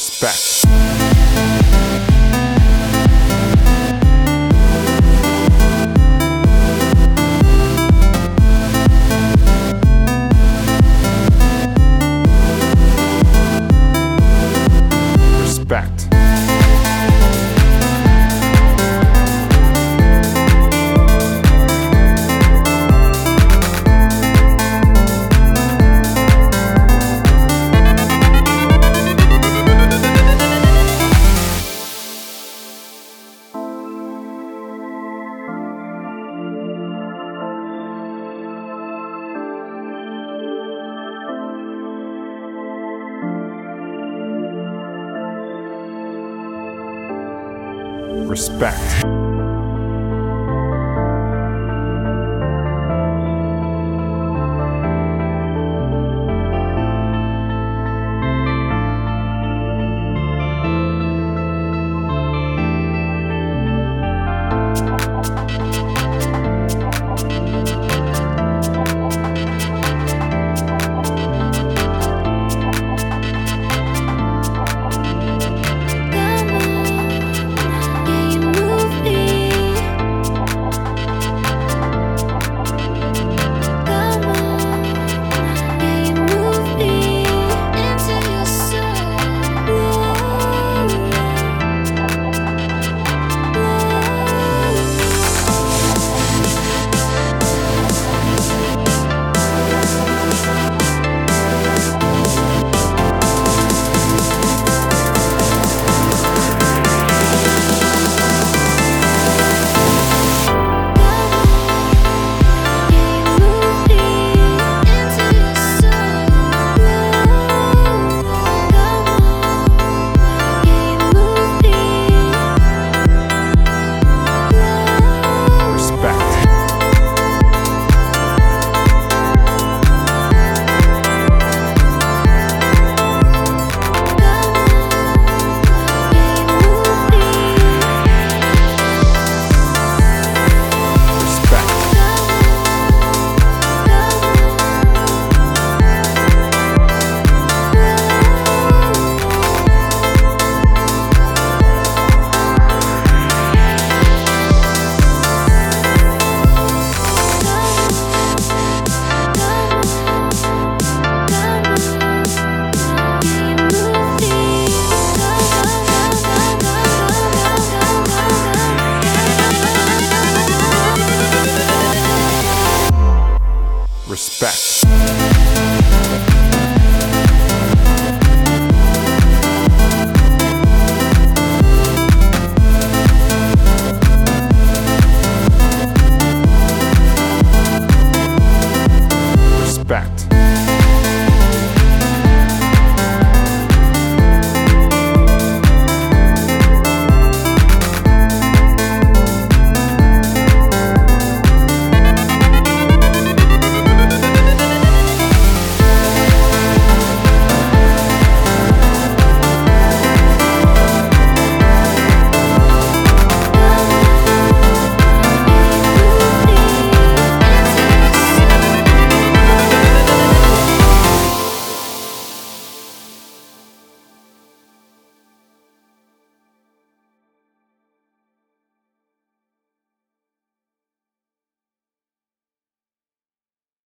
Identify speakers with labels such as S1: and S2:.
S1: Respect. Respect.